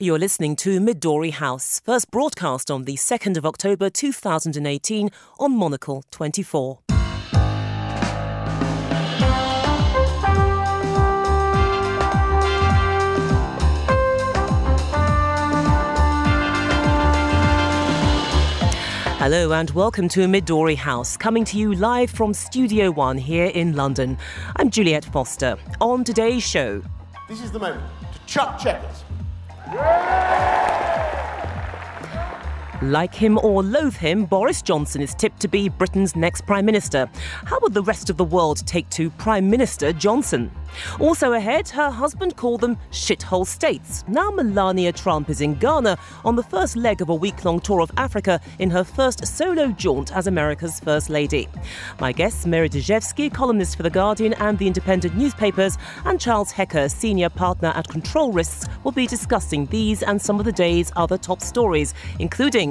You're listening to Midori House, first broadcast on the 2nd of October 2018 on Monocle 24. Hello and welcome to Midori House, coming to you live from Studio One here in London. I'm Juliet Foster. On today's show, This is the moment to chuck Chequers. Yeah! Like him or loathe him, Boris Johnson is tipped to be Britain's next Prime Minister. How would the rest of the world take to Prime Minister Johnson? Also ahead, her husband called them shithole states. Now Melania Trump is in Ghana on the first leg of a week long tour of Africa in her first solo jaunt as America's First Lady. My guests, Mary Dejevsky, columnist for The Guardian and the independent newspapers, and Charles Hecker, senior partner at Control Risks, will be discussing these and some of the day's other top stories, including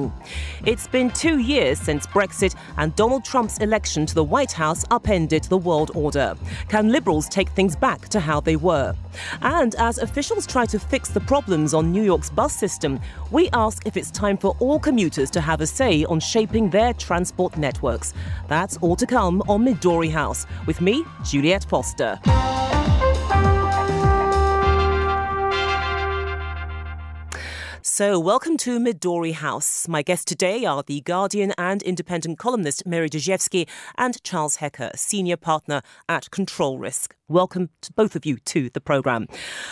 it's been two years since Brexit and Donald Trump's election to the White House upended the world order. Can Liberals take things back to how they were? And as officials try to fix the problems on New York's bus system, we ask if it's time for all commuters to have a say on shaping their transport networks. That's all to come on Midori House with me, Juliet Foster. So, welcome to Midori House. My guests today are The Guardian and independent columnist Mary Dejevsky and Charles Hecker, senior partner at Control Risk. Welcome to both of you to the programme.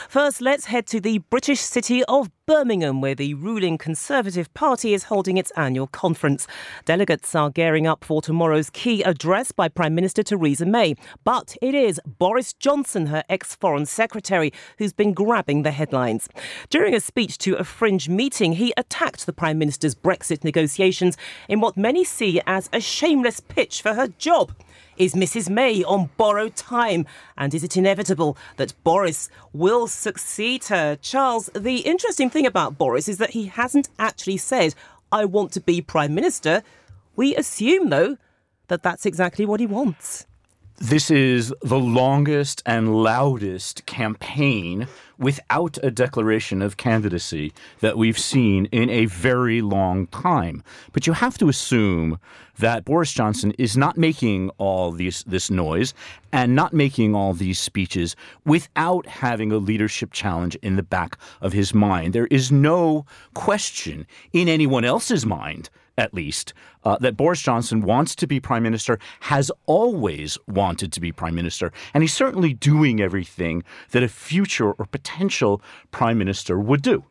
First, let's head to the British city of Birmingham, where the ruling Conservative Party is holding its annual conference. Delegates are gearing up for tomorrow's key address by Prime Minister Theresa May. But it is Boris Johnson, her ex Foreign Secretary, who's been grabbing the headlines. During a speech to a fringe meeting, he attacked the Prime Minister's Brexit negotiations in what many see as a shameless pitch for her job. Is Mrs. May on borrowed time? And is it inevitable that Boris will succeed her? Charles, the interesting thing about Boris is that he hasn't actually said, I want to be Prime Minister. We assume, though, that that's exactly what he wants. This is the longest and loudest campaign without a declaration of candidacy that we've seen in a very long time. But you have to assume that Boris Johnson is not making all these this noise and not making all these speeches without having a leadership challenge in the back of his mind. There is no question in anyone else's mind at least, uh, that Boris Johnson wants to be prime minister, has always wanted to be prime minister, and he's certainly doing everything that a future or potential prime minister would do.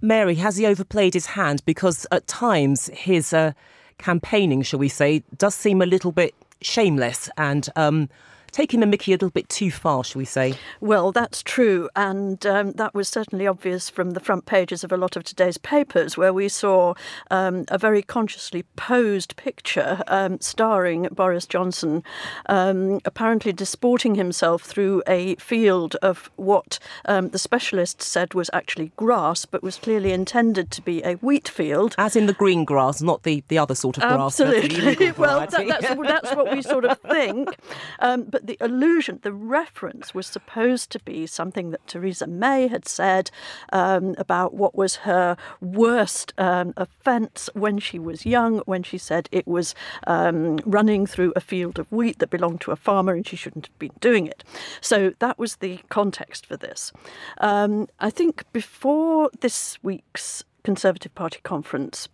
Mary, has he overplayed his hand? Because at times his uh, campaigning, shall we say, does seem a little bit shameless and um, taking the mickey a little bit too far, shall we say? Well, that's true. And um, that was certainly obvious from the front pages of a lot of today's papers, where we saw um, a very consciously posed picture um, starring Boris Johnson, um, apparently disporting himself through a field of what um, the specialists said was actually grass, but was clearly intended to be a wheat field. As in the green grass, not the, the other sort of grass. Absolutely. well, that, that's, that's what we sort of think. Um, but the allusion, the reference was supposed to be something that Theresa May had said um, about what was her worst um, offence when she was young, when she said it was um, running through a field of wheat that belonged to a farmer and she shouldn't have been doing it. So that was the context for this. Um, I think before this week's Conservative Party conference,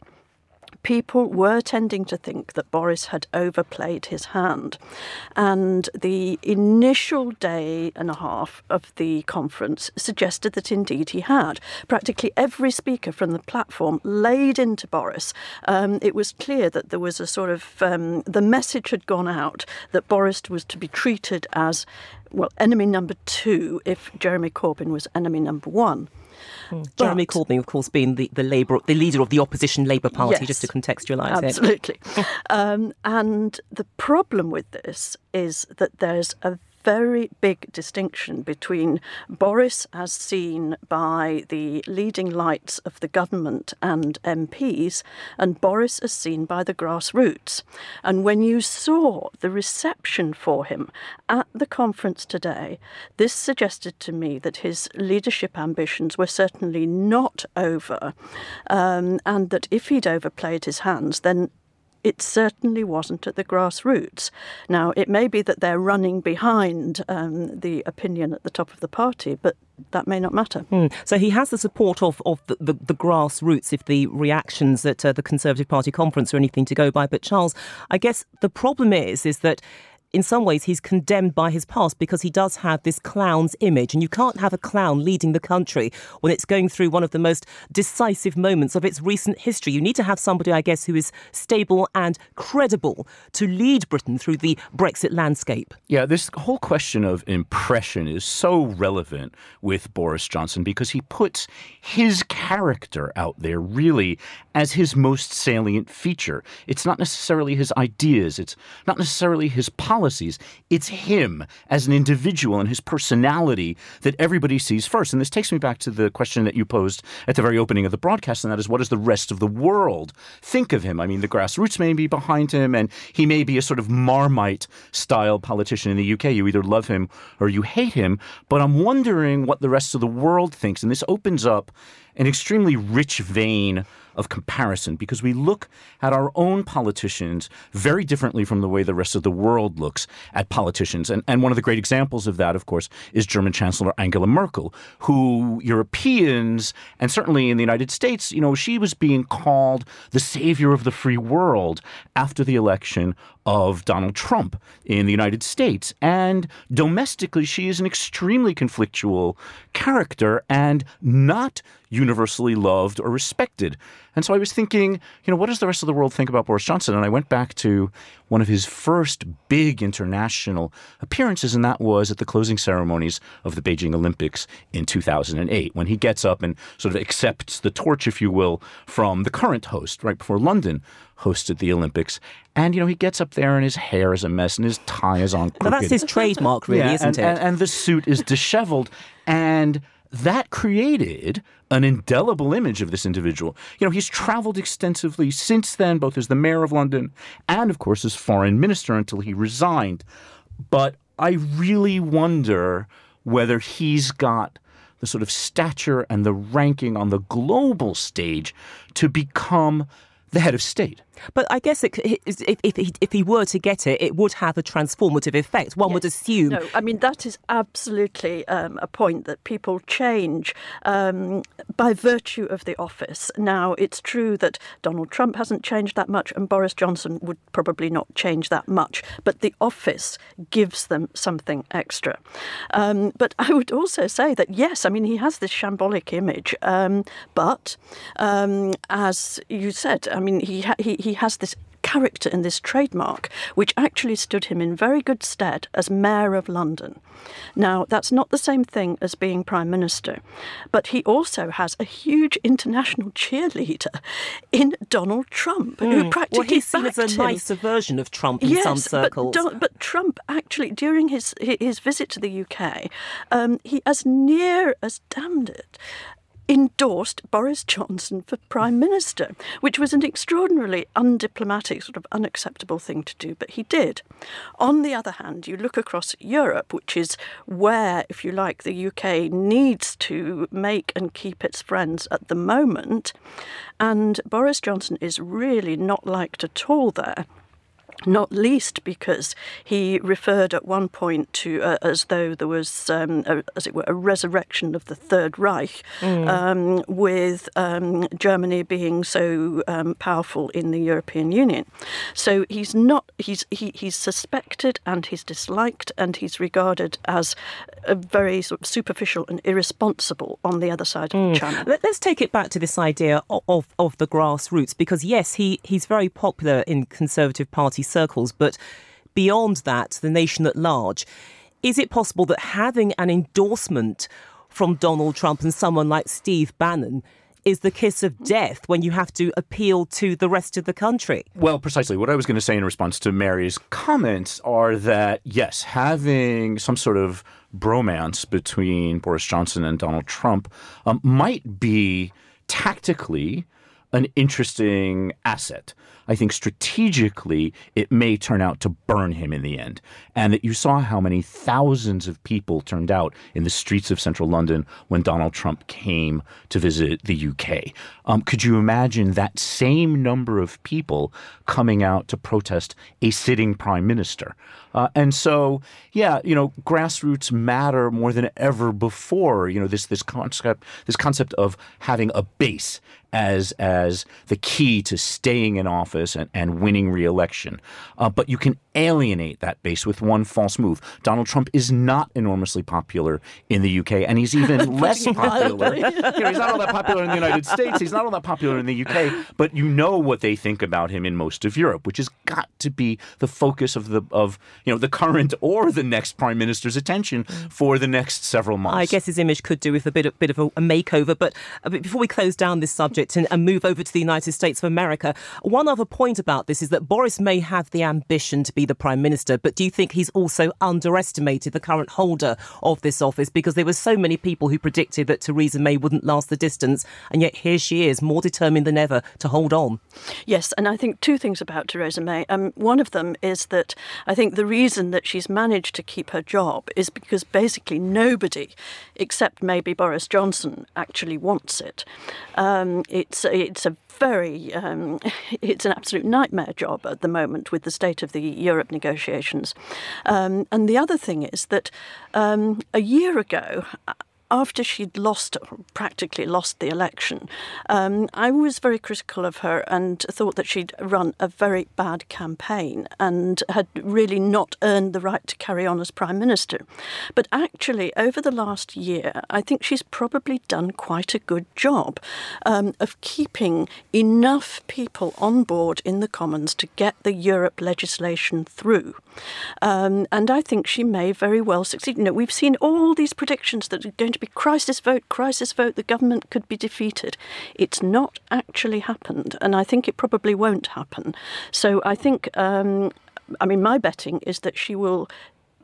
people were tending to think that Boris had overplayed his hand. And the initial day and a half of the conference suggested that indeed he had. Practically every speaker from the platform laid into Boris. Um, it was clear that there was a sort of, um, the message had gone out that Boris was to be treated as, well, enemy number two if Jeremy Corbyn was enemy number one. Jeremy Corbyn, of course, being the, the Labour, the leader of the opposition Labour Party, Yes. just to contextualise it. Absolutely. um, and the problem with this is that there's a very big distinction between Boris as seen by the leading lights of the government and MPs and Boris as seen by the grassroots. And when you saw the reception for him at the conference today, this suggested to me that his leadership ambitions were certainly not over, um, and that if he'd overplayed his hands, then it certainly wasn't at the grassroots. Now, it may be that they're running behind um, the opinion at the top of the party, but that may not matter. Mm. So he has the support of, of the, the, the grassroots if the reactions at uh, the Conservative Party conference are anything to go by. But Charles, I guess the problem is, is that in some ways, he's condemned by his past because he does have this clown's image. And you can't have a clown leading the country when it's going through one of the most decisive moments of its recent history. You need to have somebody, I guess, who is stable and credible to lead Britain through the Brexit landscape. Yeah, this whole question of impression is so relevant with Boris Johnson because he puts his character out there really as his most salient feature. It's not necessarily his ideas, it's not necessarily his policies, it's him as an individual and his personality that everybody sees first. And this takes me back to the question that you posed at the very opening of the broadcast, and that is what does the rest of the world think of him? I mean, the grassroots may be behind him, and he may be a sort of Marmite style politician in the UK. You either love him or you hate him. But I'm wondering what the rest of the world thinks. And this opens up an extremely rich vein of comparison because we look at our own politicians very differently from the way the rest of the world looks at politicians. And, and one of the great examples of that, of course, is German Chancellor Angela Merkel, who Europeans and certainly in the United States, you know, she was being called the savior of the free world after the election of Donald Trump in the United States. And domestically, she is an extremely conflictual character and not universally loved or respected. And so I was thinking, you know, what does the rest of the world think about Boris Johnson? And I went back to one of his first big international appearances, and that was at the closing ceremonies of the Beijing Olympics in 2008, when he gets up and sort of accepts the torch, if you will, from the current host right before London hosted the Olympics. And, you know, he gets up there and his hair is a mess and his tie is on crooked. Well, that's his trademark, really, yeah, isn't and, it? And, and the suit is disheveled. And that created an indelible image of this individual. You know, he's traveled extensively since then, both as the mayor of London and, of course, as foreign minister until he resigned. But I really wonder whether he's got the sort of stature and the ranking on the global stage to become the head of state. But I guess it, if, if, he, if he were to get it, it would have a transformative effect. One yes. would assume. No, I mean, that is absolutely um, a point that people change um, by virtue of the office. Now, it's true that Donald Trump hasn't changed that much, and Boris Johnson would probably not change that much, but the office gives them something extra. Um, but I would also say that, yes, I mean, he has this shambolic image, um, but um, as you said, I mean, he, ha- he, he has this character and this trademark, which actually stood him in very good stead as Mayor of London. Now, that's not the same thing as being Prime Minister, but he also has a huge international cheerleader in Donald Trump, mm. who practically well, he's seen as a him. nicer version of Trump in yes, some circles. But, but, Trump actually, during his his visit to the UK, um, he as near as damned it endorsed Boris Johnson for Prime Minister, which was an extraordinarily undiplomatic, sort of unacceptable thing to do, but he did. On the other hand, you look across Europe, which is where, if you like, the UK needs to make and keep its friends at the moment, and Boris Johnson is really not liked at all there not least because he referred at one point to uh, as though there was, um, a, as it were, a resurrection of the Third Reich, mm. um, with um, Germany being so um, powerful in the European Union. So he's not he's he, he's suspected and he's disliked and he's regarded as a very sort of superficial and irresponsible on the other side of mm. the channel. Let, us take it back to this idea of, of, of the grassroots because yes, he he's very popular in Conservative Party circles, but beyond that, the nation at large. Is it possible that having an endorsement from Donald Trump and someone like Steve Bannon is the kiss of death when you have to appeal to the rest of the country. Well, precisely. What I was going to say in response to Mary's comments are that, yes, having some sort of bromance between Boris Johnson and Donald Trump um, might be tactically an interesting asset. I think strategically it may turn out to burn him in the end. And that you saw how many thousands of people turned out in the streets of central London when Donald Trump came to visit the UK. Um, could you imagine that same number of people coming out to protest a sitting prime minister? Uh, and so, yeah, you know, grassroots matter more than ever before. You know, this this concept this concept of having a base as as the key to staying in office and, and winning reelection. Uh, but you can alienate that base with one false move. Donald Trump is not enormously popular in the UK, and he's even less popular. you know, he's not all that popular in the United States. He's not all that popular in the UK. But you know what they think about him in most of Europe, which has got to be the focus of the of you know the current or the next prime minister's attention for the next several months. I guess his image could do with a bit of, bit of a, a makeover. But uh, before we close down this subject and, and move over to the United States of America, one other point about this is that Boris may have the ambition to be the prime minister, but do you think he's also underestimated the current holder of this office because there were so many people who predicted that Theresa May wouldn't last the distance, and yet here she is, more determined than ever to hold on. Yes, and I think two things about Theresa May. Um, one of them is that I think the reason that she's managed to keep her job is because basically nobody, except maybe Boris Johnson, actually wants it. Um, it's it's a very um, it's an absolute nightmare job at the moment with the state of the Europe negotiations. Um, and the other thing is that um, a year ago after she'd lost, practically lost the election, um, I was very critical of her and thought that she'd run a very bad campaign and had really not earned the right to carry on as Prime Minister. But actually, over the last year, I think she's probably done quite a good job um, of keeping enough people on board in the Commons to get the Europe legislation through. Um, and I think she may very well succeed. You know, we've seen all these predictions that are going to be crisis vote, crisis vote, the government could be defeated. It's not actually happened, and I think it probably won't happen. So I think. Um, I mean, my betting is that she will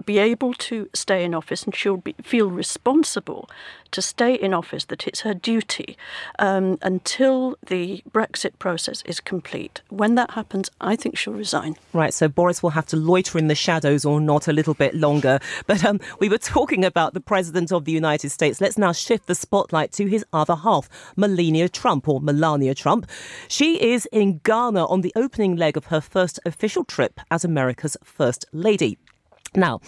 be able to stay in office and she'll be, feel responsible to stay in office, that it's her duty um, until the Brexit process is complete. When that happens, I think she'll resign. Right, so Boris will have to loiter in the shadows or not a little bit longer. But um, we were talking about the President of the United States. Let's now shift the spotlight to his other half, Melania Trump, or Melania Trump. She is in Ghana on the opening leg of her first official trip as America's First Lady. Now,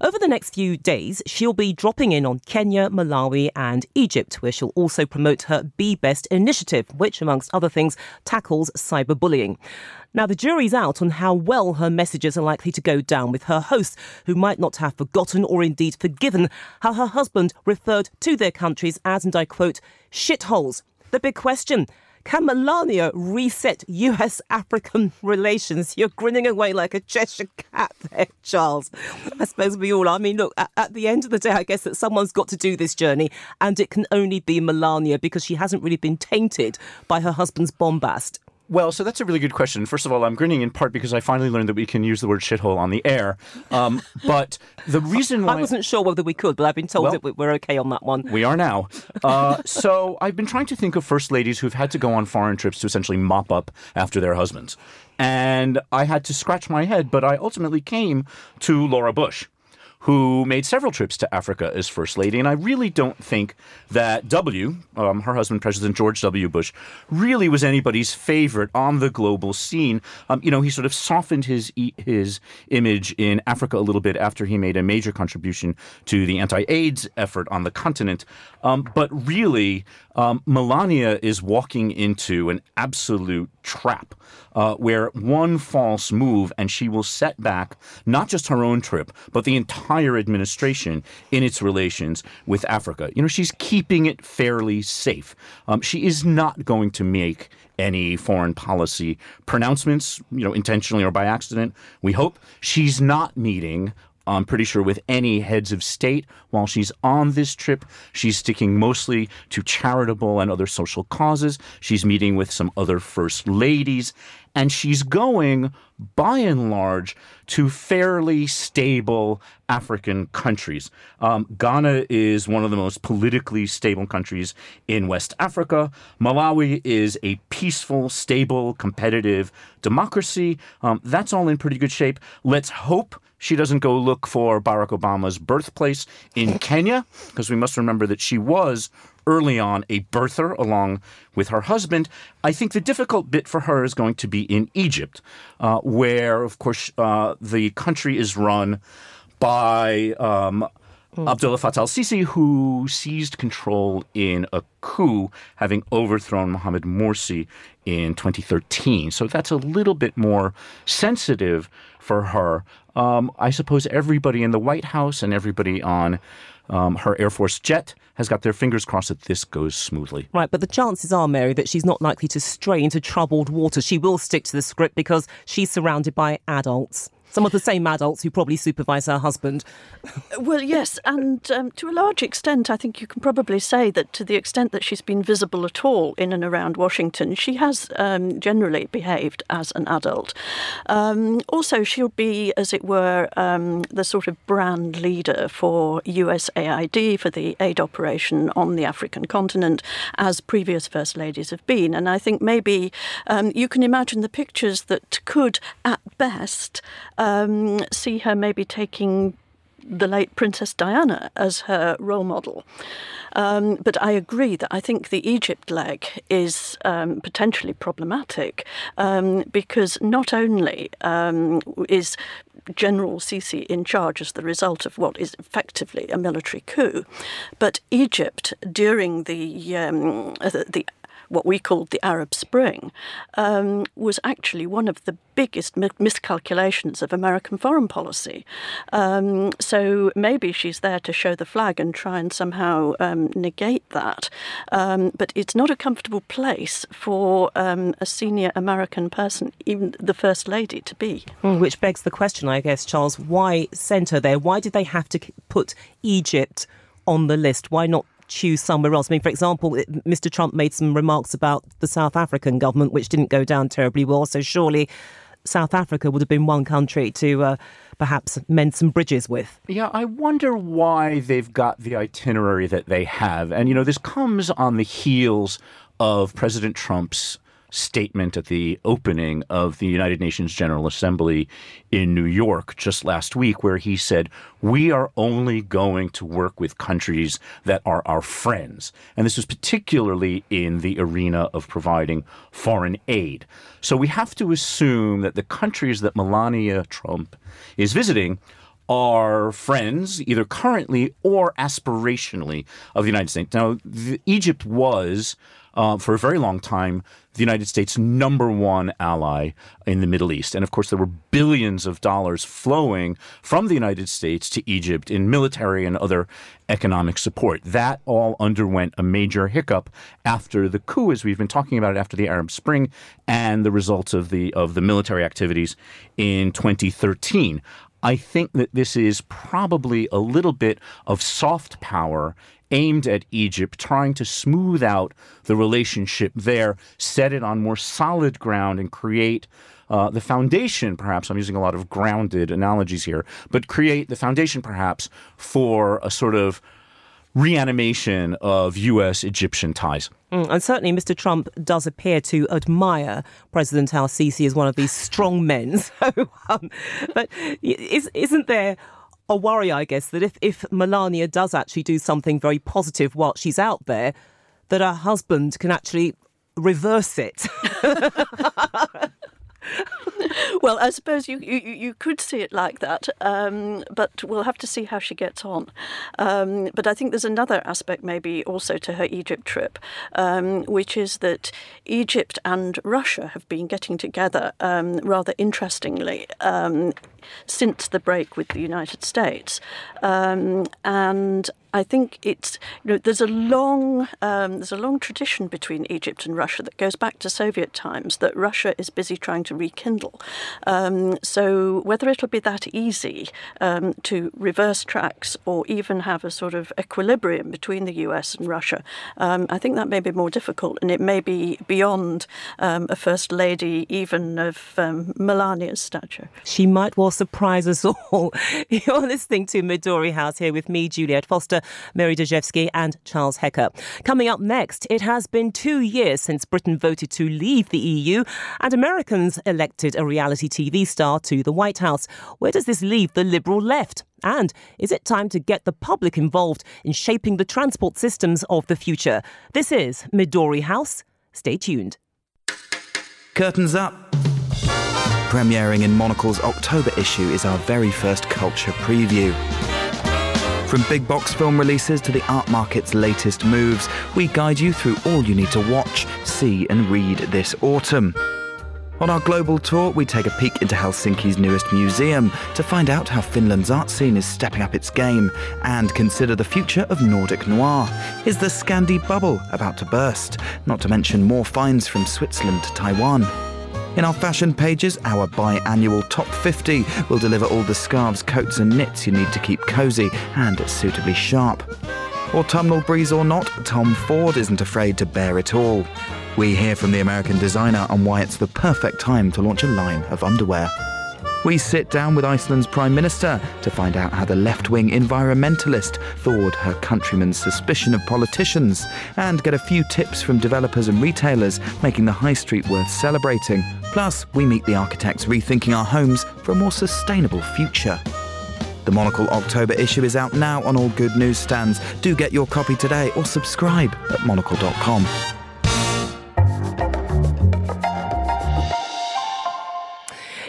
over the next few days, she'll be dropping in on Kenya, Malawi, and Egypt, where she'll also promote her Be Best initiative, which, amongst other things, tackles cyberbullying. Now, the jury's out on how well her messages are likely to go down with her host, who might not have forgotten or indeed forgiven how her husband referred to their countries as, and I quote, shitholes. The big question can Melania reset US African relations? You're grinning away like a Cheshire cat there, Charles. I suppose we all are. I mean, look, at, at, the end of the day, I guess that someone's got to do this journey, and it can only be Melania because she hasn't really been tainted by her husband's bombast. Well, so that's a really good question. First of all, I'm grinning in part because I finally learned that we can use the word shithole on the air. Um, but the reason why I wasn't sure whether we could, but I've been told well, that we're okay on that one. We are now. Uh, so I've been trying to think of first ladies who've had to go on foreign trips to essentially mop up after their husbands. And I had to scratch my head, but I ultimately came to Laura Bush who made several trips to Africa as First Lady. And I really don't think that W, um, her husband, President George W. Bush, really was anybody's favorite on the global scene. Um, you know, he sort of softened his his image in Africa a little bit after he made a major contribution to the anti-AIDS effort on the continent. Um, but really, um, Melania is walking into an absolute trap uh, where one false move and she will set back not just her own trip, but the entire administration in its relations with Africa. You know, she's keeping it fairly safe. Um, she is not going to make any foreign policy pronouncements, you know, intentionally or by accident. We hope she's not meeting I'm pretty sure, with any heads of state while she's on this trip. She's sticking mostly to charitable and other social causes. She's meeting with some other first ladies. And she's going, by and large, to fairly stable African countries. Um, Ghana is one of the most politically stable countries in West Africa. Malawi is a peaceful, stable, competitive democracy. Um, that's all in pretty good shape. Let's hope she doesn't go look for Barack Obama's birthplace in Kenya, because we must remember that she was early on a birther along with her husband. I think the difficult bit for her is going to be in Egypt, uh, where, of course, uh, the country is run by um, Abdullah Fattah al Sisi, who seized control in a coup, having overthrown Mohamed Morsi in 2013. So that's a little bit more sensitive for her. Um, I suppose everybody in the White House and everybody on um, her Air Force jet has got their fingers crossed that this goes smoothly. Right, but the chances are, Mary, that she's not likely to stray into troubled water. She will stick to the script because she's surrounded by adults some of the same adults who probably supervise her husband. well, yes, and um, to a large extent, I think you can probably say that to the extent that she's been visible at all in and around Washington, she has um, generally behaved as an adult. Um, also, she'll be, as it were, um, the sort of brand leader for USAID, for the aid operation on the African continent, as previous First Ladies have been. And I think maybe um, you can imagine the pictures that could, at best, um, see her maybe taking the late Princess Diana as her role model. Um, but I agree that I think the Egypt leg is um, potentially problematic um, because not only um, is General Sisi in charge as the result of what is effectively a military coup, but Egypt during the um, the what we called the Arab Spring, um, was actually one of the biggest miscalculations of American foreign policy. Um, so maybe she's there to show the flag and try and somehow um, negate that. Um, but it's not a comfortable place for um, a senior American person, even the First Lady, to be. Hmm, which begs the question, I guess, Charles, why send her there? Why did they have to put Egypt on the list? Why not choose somewhere else. I mean, for example, Mr. Trump made some remarks about the South African government, which didn't go down terribly well. So surely South Africa would have been one country to uh, perhaps mend some bridges with. Yeah, I wonder why they've got the itinerary that they have. And, you know, this comes on the heels of President Trump's statement at the opening of the United Nations General Assembly in New York just last week, where he said, We are only going to work with countries that are our friends. And this was particularly in the arena of providing foreign aid. So we have to assume that the countries that Melania Trump is visiting are friends, either currently or aspirationally, of the United States. Now, the, Egypt was uh, for a very long time the United States' number one ally in the Middle East. And of course, there were billions of dollars flowing from the United States to Egypt in military and other economic support. That all underwent a major hiccup after the coup, as we've been talking about it after the Arab Spring and the results of the of the military activities in 2013. I think that this is probably a little bit of soft power aimed at Egypt, trying to smooth out the relationship there, set it on more solid ground, and create uh, the foundation, perhaps. I'm using a lot of grounded analogies here, but create the foundation, perhaps, for a sort of reanimation of U.S. Egyptian ties. Mm, and certainly, Mr. Trump does appear to admire President Al Sisi as one of these strong men. So, um, but is, isn't there a worry, I guess, that if, if Melania does actually do something very positive while she's out there, that her husband can actually reverse it. well, I suppose you, you, you could see it like that, um, but we'll have to see how she gets on. Um, but I think there's another aspect, maybe also to her Egypt trip, um, which is that Egypt and Russia have been getting together um, rather interestingly um, since the break with the United States. Um, and I think it's you know there's a long um, there's a long tradition between Egypt and Russia that goes back to Soviet times that Russia is busy trying to rekindle. Um, so whether it'll be that easy um, to reverse tracks or even have a sort of equilibrium between the US and Russia, um, I think that may be more difficult, and it may be beyond um, a first lady even of um, Melania's stature. She might well surprise us all. You're listening to Midori House here with me, Juliet Foster. Mary Dejevsky, and Charles Hecker. Coming up next, it has been two years since Britain voted to leave the EU, and Americans elected a reality TV star to the White House. Where does this leave the Liberal left? And is it time to get the public involved in shaping the transport systems of the future? This is Midori House. Stay tuned. Curtains up. Premiering in Monocle's October issue is our very first culture preview. From big box film releases to the art market's latest moves, we guide you through all you need to watch, see, and read this autumn. On our global tour, we take a peek into Helsinki's newest museum to find out how Finland's art scene is stepping up its game and consider the future of Nordic noir. Is the Scandi bubble about to burst? Not to mention more finds from Switzerland to Taiwan. In our fashion pages, our biannual top 50 will deliver all the scarves, coats, and knits you need to keep cosy and suitably sharp. Autumnal breeze or not, Tom Ford isn't afraid to bear it all. We hear from the American designer on why it's the perfect time to launch a line of underwear. We sit down with Iceland's Prime Minister to find out how the left wing environmentalist thawed her countrymen's suspicion of politicians and get a few tips from developers and retailers making the high street worth celebrating. Plus, we meet the architects rethinking our homes for a more sustainable future. The Monocle October issue is out now on all good newsstands. Do get your copy today or subscribe at monocle.com.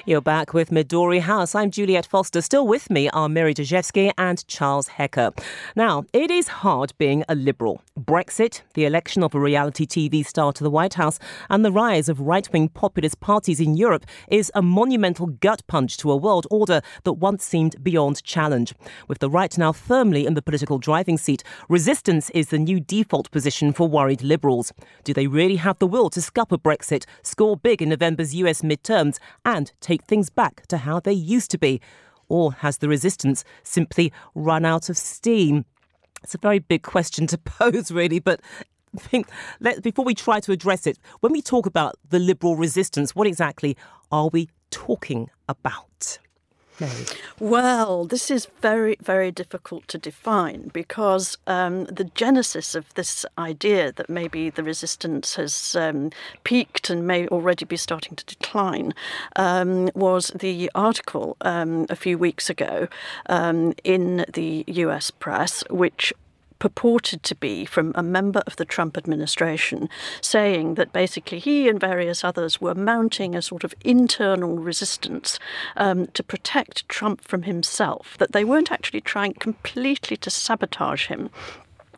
You're back with Midori House. I'm Juliet Foster. Still with me are Mary Dejevsky and Charles Hecker. Now, it is hard being a liberal. Brexit, the election of a reality TV star to the White House, and the rise of right wing populist parties in Europe is a monumental gut punch to a world order that once seemed beyond challenge. With the right now firmly in the political driving seat, resistance is the new default position for worried liberals. Do they really have the will to scupper Brexit, score big in November's US midterms, and take take things back to how they used to be? Or has the resistance simply run out of steam? It's a very big question to pose, really, but I think let, before we try to address it, when we talk about the liberal resistance, what exactly are we talking about? Well, this is very, very difficult to define because um, the genesis of this idea that maybe the resistance has um, peaked and may already be starting to decline um, was the article um, a few weeks ago um, in the US press, which purported to be from a member of the Trump administration, saying that basically he and various others were mounting a sort of internal resistance um, to protect Trump from himself, that they weren't actually trying completely to sabotage him.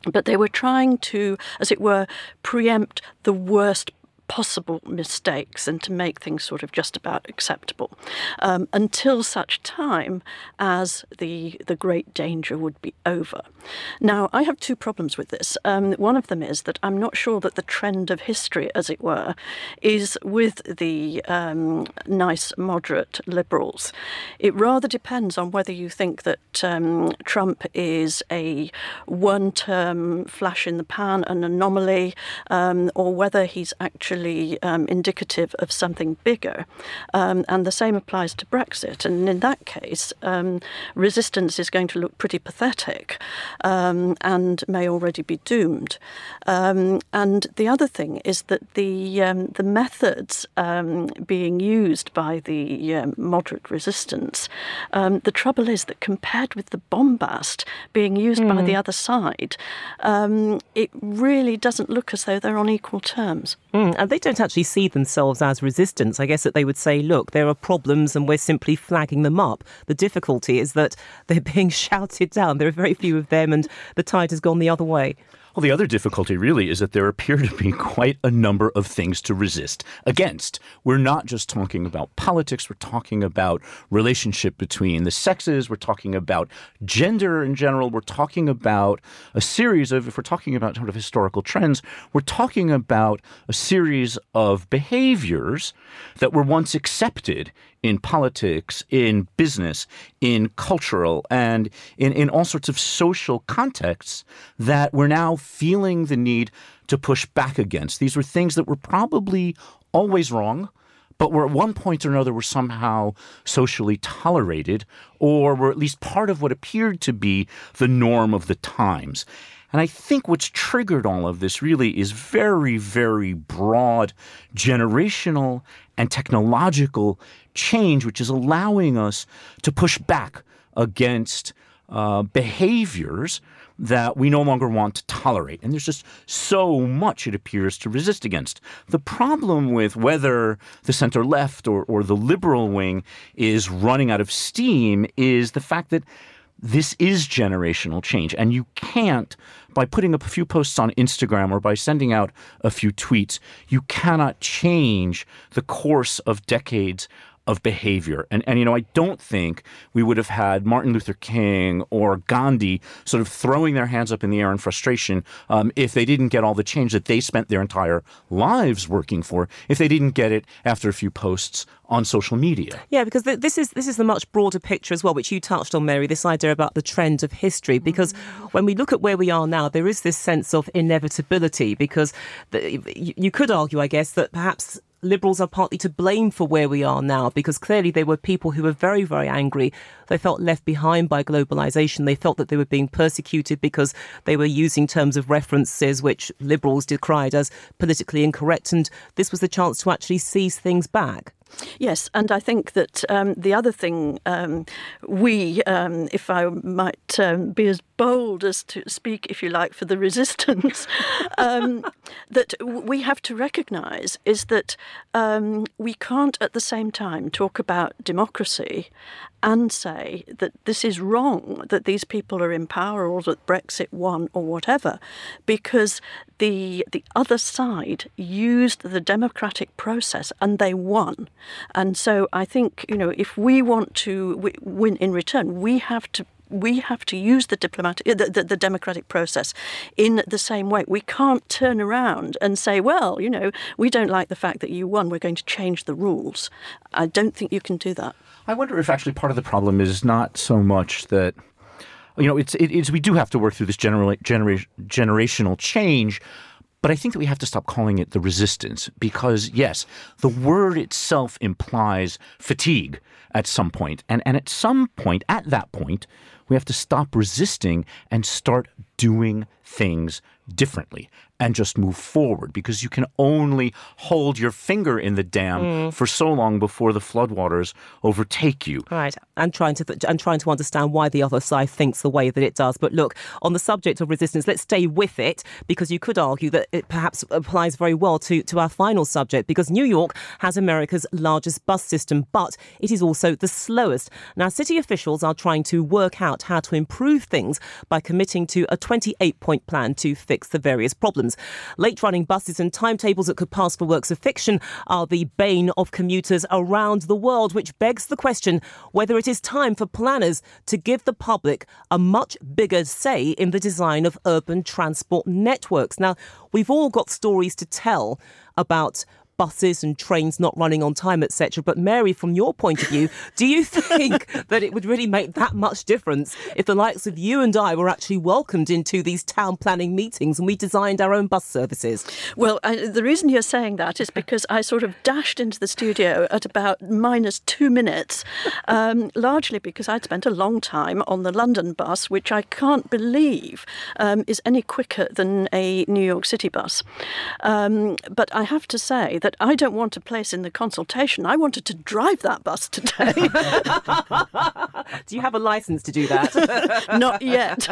But they were trying to, as it were, preempt the worst possible mistakes and to make things sort of just about acceptable um, until such time as the the great danger would be over. Now, I have two problems with this. Um, one of them is that I'm not sure that the trend of history, as it were, is with the um, nice, moderate liberals. It rather depends on whether you think that um, Trump is a one-term flash in the pan, an anomaly, um, or whether he's actually um, indicative of something bigger. Um, and the same applies to Brexit. And in that case, um, resistance is going to look pretty pathetic um, and may already be doomed. Um, and the other thing is that the, um, the methods being used by the moderate resistance, the trouble is that compared with the bombast being used mm. by the hmm. other side, it really doesn't look as though they're on equal terms. Mm. They don't actually see themselves as resistance. I guess that they would say, look, there are problems and we're simply flagging them up. The difficulty is that they're being shouted down. There are very few of them and the tide has gone the other way. Well, the other difficulty really is that there appear to be quite a number of things to resist against. We're not just talking about politics, we're talking about relationship between the sexes, we're talking about gender in general, we're talking about a series of if we're talking about sort of historical trends, we're talking about a series of behaviors that were once accepted in politics, in business, in cultural, and in, in all sorts of social contexts that we're now feeling the need to push back against. These were things that were probably always wrong, but were at one point or another were somehow socially tolerated, or were at least part of what appeared to be the norm of the times. And I think what's triggered all of this really is very, very broad generational and technological change, which is allowing us to push back against uh, behaviors that we no longer want to tolerate. And there's just so much it appears to resist against. The problem with whether the center left or, or the liberal wing is running out of steam is the fact that this is generational change. And you can't, by putting up a few posts on Instagram or by sending out a few tweets, you cannot change the course of decades of behavior. And, and, you know, I don't think we would have had Martin Luther King or Gandhi sort of throwing their hands up in the air in frustration um, if they didn't get all the change that they spent their entire lives working for, if they didn't get it after a few posts on social media. Yeah, because this is this is the much broader picture as well, which you touched on, Mary. This idea about the trend of history, because when we look at where we are now, there is this sense of inevitability. Because the, you could argue, I guess, that perhaps Liberals are partly to blame for where we are now because clearly they were people who were very, very angry. They felt left behind by globalization. They felt that they were being persecuted because they were using terms of references which Liberals decried as politically incorrect. And this was the chance to actually seize things back. Yes, and I think that um, the other thing um, we, um, if I might um, be as bold as to speak, if you like, for the resistance, um, that we have to recognise is that um, we can't at the same time talk about democracy and say that this is wrong, that these people are in power or that Brexit won or whatever, because the the other side used the democratic process and they won. And so I think you know if we want to win in return, we have to we have to use the diplomatic, the, the, the, democratic process in the same way. We can't turn around and say, well, you know, we don't like the fact that you won. We're going to change the rules. I don't think you can do that. I wonder if actually part of the problem is not so much that you know it's it, it's we do have to work through this genera- genera- generational change but I think that we have to stop calling it the resistance because, yes, the word itself implies fatigue at some point. And, and at some point, at that point, we have to stop resisting and start doing things differently and just move forward because you can only hold your finger in the dam mm. for so long before the floodwaters overtake you. Right, and trying to th- and trying to understand why the other side thinks the way that it does. But look, on the subject of resistance, let's stay with it because you could argue that it perhaps applies very well to to our final subject because New York has America's largest bus system, but it is also the slowest. Now, city officials are trying to work out how to improve things by committing to a 28 point plan to fix the various problems. Late running buses and timetables that could pass for works of fiction are the bane of commuters around the world, which begs the question whether it is time for planners to give the public a much bigger say in the design of urban transport networks. Now, we've all got stories to tell about buses and trains not running on time, etc. But Mary, from your point of view, do you think that it would really make that much difference if the likes of you and I were actually welcomed into these town planning meetings and we designed our own bus services? Well, I, the reason you're saying that is because I sort of dashed into the studio at about minus two minutes, um, largely because I'd spent a long time on the London bus, which I can't believe um, is any quicker than a New York City bus. Um, but I have to say that I don't want a place in the consultation. I wanted to drive that bus today. do you have a license to do that? Not yet.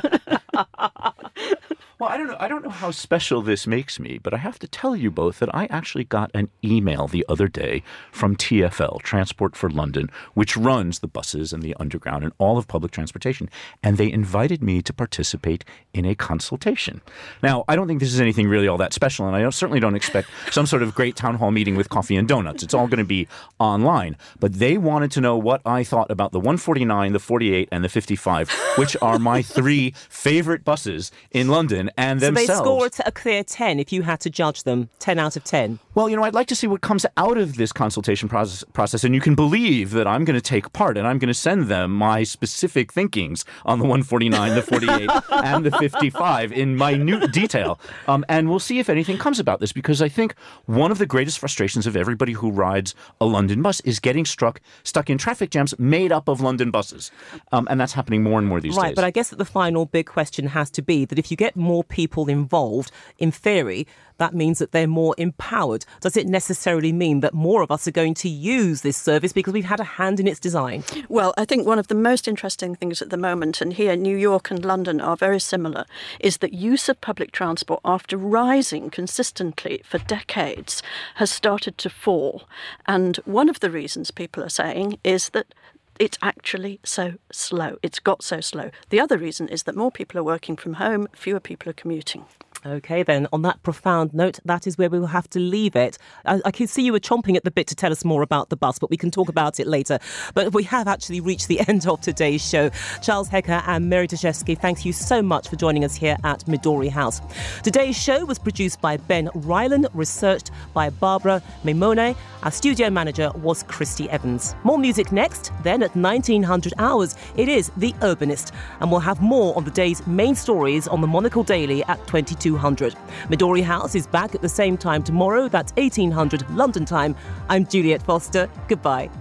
Well, I don't know. I don't know how special this makes me, but I have to tell you both that I actually got an email the other day from TfL, Transport for London, which runs the buses and the underground and all of public transportation, and they invited me to participate in a consultation. Now, I don't think this is anything really all that special, and I don't, certainly don't expect some sort of great town hall meeting with coffee and donuts. It's all going to be online. But they wanted to know what I thought about the 149, the 48, and the 55, which are my three favorite buses in London and so themselves. they score it a clear 10 if you had to judge them. 10 out of 10. Well, you know, I'd like to see what comes out of this consultation process, process and you can believe that I'm going to take part and I'm going to send them my specific thinkings on the 149, the 48, and the 55 in minute detail. Um, and we'll see if anything comes about this because I think one of the greatest frustrations of everybody who rides a London bus is getting struck stuck in traffic jams made up of London buses. Um, and that's happening more and more these Right, days. Right, but I guess that the final big question has to be that if you get more people involved, in theory, that means that they're more empowered. Does it necessarily mean that more of us are going to use this service because we've had a hand in its design? Well, I think one of the most interesting things at the moment, and here New York and London are very similar, is that use of public transport after rising consistently for decades has started to fall. And one of the reasons people are saying is that it's actually so slow. It's got so slow. The other reason is that more people are working from home, fewer people are commuting. Okay, then, on that profound note, that is where we will have to leave it. I, I, can see you were chomping at the bit to tell us more about the bus, but we can talk about it later. But we have actually reached the end of today's show. Charles Hecker and Mary Dejevsky, thank you so much for joining us here at Midori House. Today's show was produced by Ben Ryland, researched by Barbara Memone. Our studio manager was Christy Evans. More music next, then at 1900 hours, it is The Urbanist. And we'll have more on the day's main stories on the Monocle Daily at 22. 200. Midori House is back at the same time tomorrow. That's 1800 London time. I'm Juliet Foster. Goodbye.